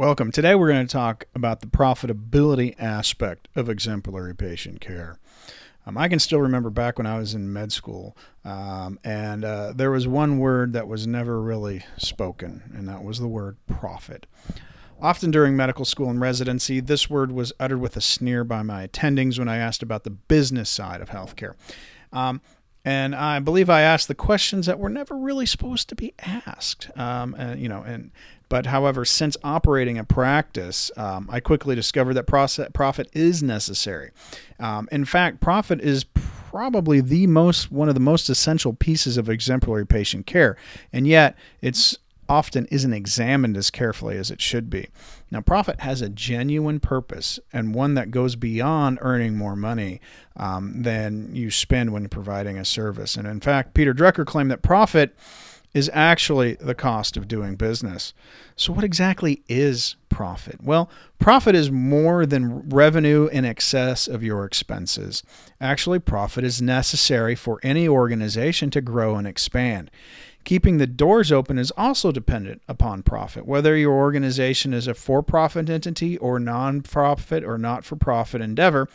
Welcome. Today we're going to talk about the profitability aspect of exemplary patient care. Um, I can still remember back when I was in med school, um, and uh, there was one word that was never really spoken, and that was the word profit. Often during medical school and residency, this word was uttered with a sneer by my attendings when I asked about the business side of healthcare. Um, and I believe I asked the questions that were never really supposed to be asked. Um, and, you know, and but however, since operating a practice, um, I quickly discovered that process, profit is necessary. Um, in fact, profit is probably the most one of the most essential pieces of exemplary patient care, and yet it's often isn't examined as carefully as it should be. Now, profit has a genuine purpose and one that goes beyond earning more money um, than you spend when providing a service. And in fact, Peter Drucker claimed that profit is actually the cost of doing business. So, what exactly is profit? Well, profit is more than revenue in excess of your expenses. Actually, profit is necessary for any organization to grow and expand. Keeping the doors open is also dependent upon profit. Whether your organization is a for profit entity or non profit or not for profit endeavor,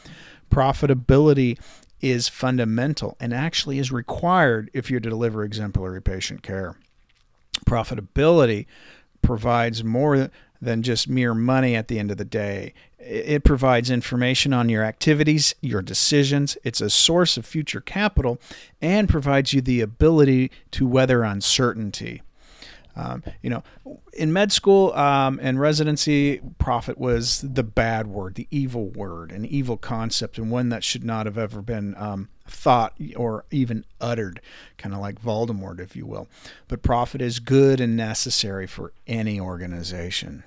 profitability is fundamental and actually is required if you're to deliver exemplary patient care. Profitability provides more than just mere money at the end of the day. It provides information on your activities, your decisions. It's a source of future capital and provides you the ability to weather uncertainty. Um, you know, in med school um, and residency, profit was the bad word, the evil word, an evil concept, and one that should not have ever been um, thought or even uttered, kind of like Voldemort, if you will. But profit is good and necessary for any organization,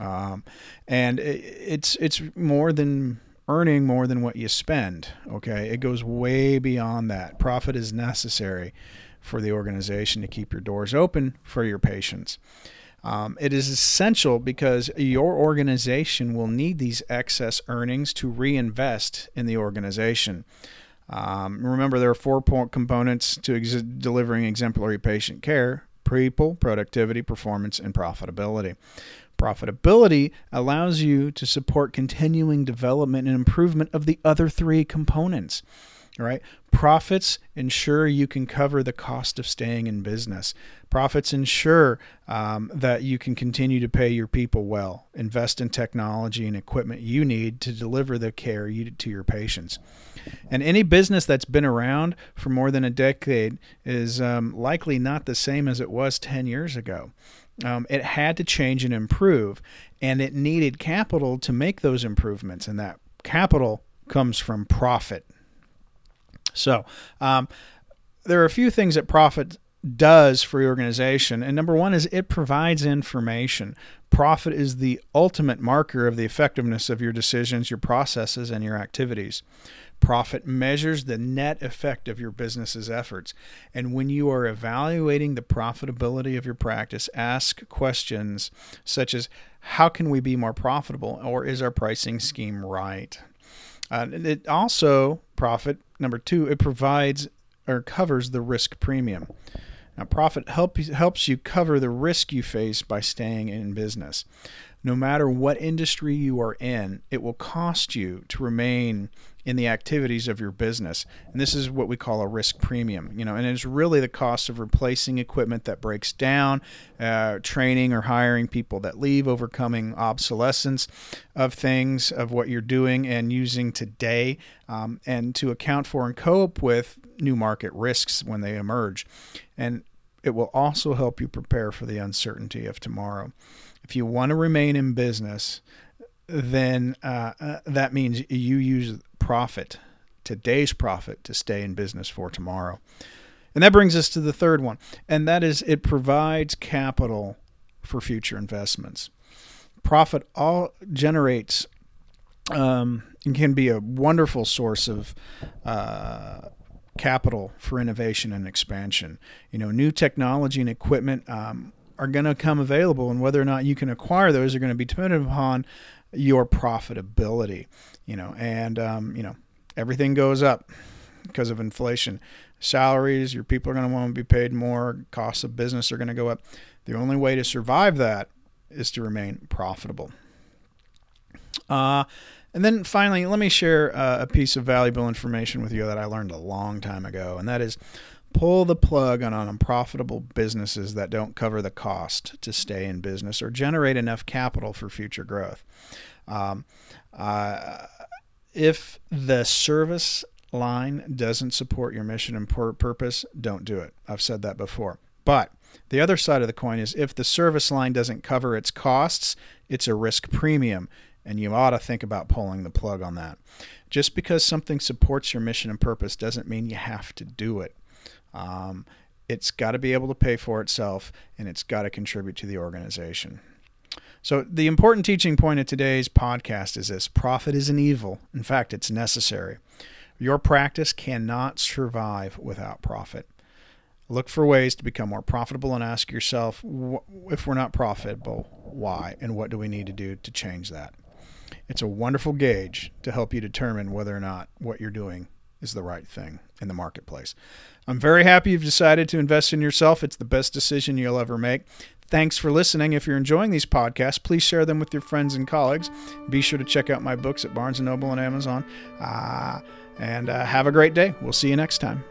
um, and it, it's it's more than earning more than what you spend. Okay, it goes way beyond that. Profit is necessary for the organization to keep your doors open for your patients. Um, it is essential because your organization will need these excess earnings to reinvest in the organization. Um, remember, there are four point components to ex- delivering exemplary patient care people, productivity, performance, and profitability. Profitability allows you to support continuing development and improvement of the other three components. Right. Profits ensure you can cover the cost of staying in business. Profits ensure um, that you can continue to pay your people well, invest in technology and equipment you need to deliver the care you, to your patients. And any business that's been around for more than a decade is um, likely not the same as it was 10 years ago. Um, it had to change and improve, and it needed capital to make those improvements, and that capital comes from profit so, um, there are a few things that profit does for your organization. And number one is it provides information. Profit is the ultimate marker of the effectiveness of your decisions, your processes, and your activities. Profit measures the net effect of your business's efforts. And when you are evaluating the profitability of your practice, ask questions such as How can we be more profitable? Or is our pricing scheme right? Uh, it also profit number two it provides or covers the risk premium. Now, profit help, helps you cover the risk you face by staying in business. No matter what industry you are in, it will cost you to remain in the activities of your business. And this is what we call a risk premium, you know, and it's really the cost of replacing equipment that breaks down, uh, training or hiring people that leave, overcoming obsolescence of things, of what you're doing and using today, um, and to account for and cope with new market risks when they emerge. And it will also help you prepare for the uncertainty of tomorrow. If you want to remain in business, then uh, uh, that means you use profit, today's profit, to stay in business for tomorrow. And that brings us to the third one, and that is it provides capital for future investments. profit all generates um, and can be a wonderful source of uh, capital for innovation and expansion. You know, new technology and equipment um, are going to come available, and whether or not you can acquire those are going to be dependent upon your profitability. You know, and um, you know everything goes up because of inflation. Salaries, your people are going to want to be paid more. Costs of business are going to go up. The only way to survive that is to remain profitable. Uh, and then finally, let me share uh, a piece of valuable information with you that I learned a long time ago, and that is pull the plug on unprofitable businesses that don't cover the cost to stay in business or generate enough capital for future growth. Um, uh, if the service line doesn't support your mission and purpose, don't do it. I've said that before. But the other side of the coin is if the service line doesn't cover its costs, it's a risk premium, and you ought to think about pulling the plug on that. Just because something supports your mission and purpose doesn't mean you have to do it. Um, it's got to be able to pay for itself, and it's got to contribute to the organization. So, the important teaching point of today's podcast is this profit is an evil. In fact, it's necessary. Your practice cannot survive without profit. Look for ways to become more profitable and ask yourself if we're not profitable, why, and what do we need to do to change that? It's a wonderful gauge to help you determine whether or not what you're doing is the right thing in the marketplace. I'm very happy you've decided to invest in yourself. It's the best decision you'll ever make. Thanks for listening. If you're enjoying these podcasts, please share them with your friends and colleagues. Be sure to check out my books at Barnes & Noble and Amazon. Uh, and uh, have a great day. We'll see you next time.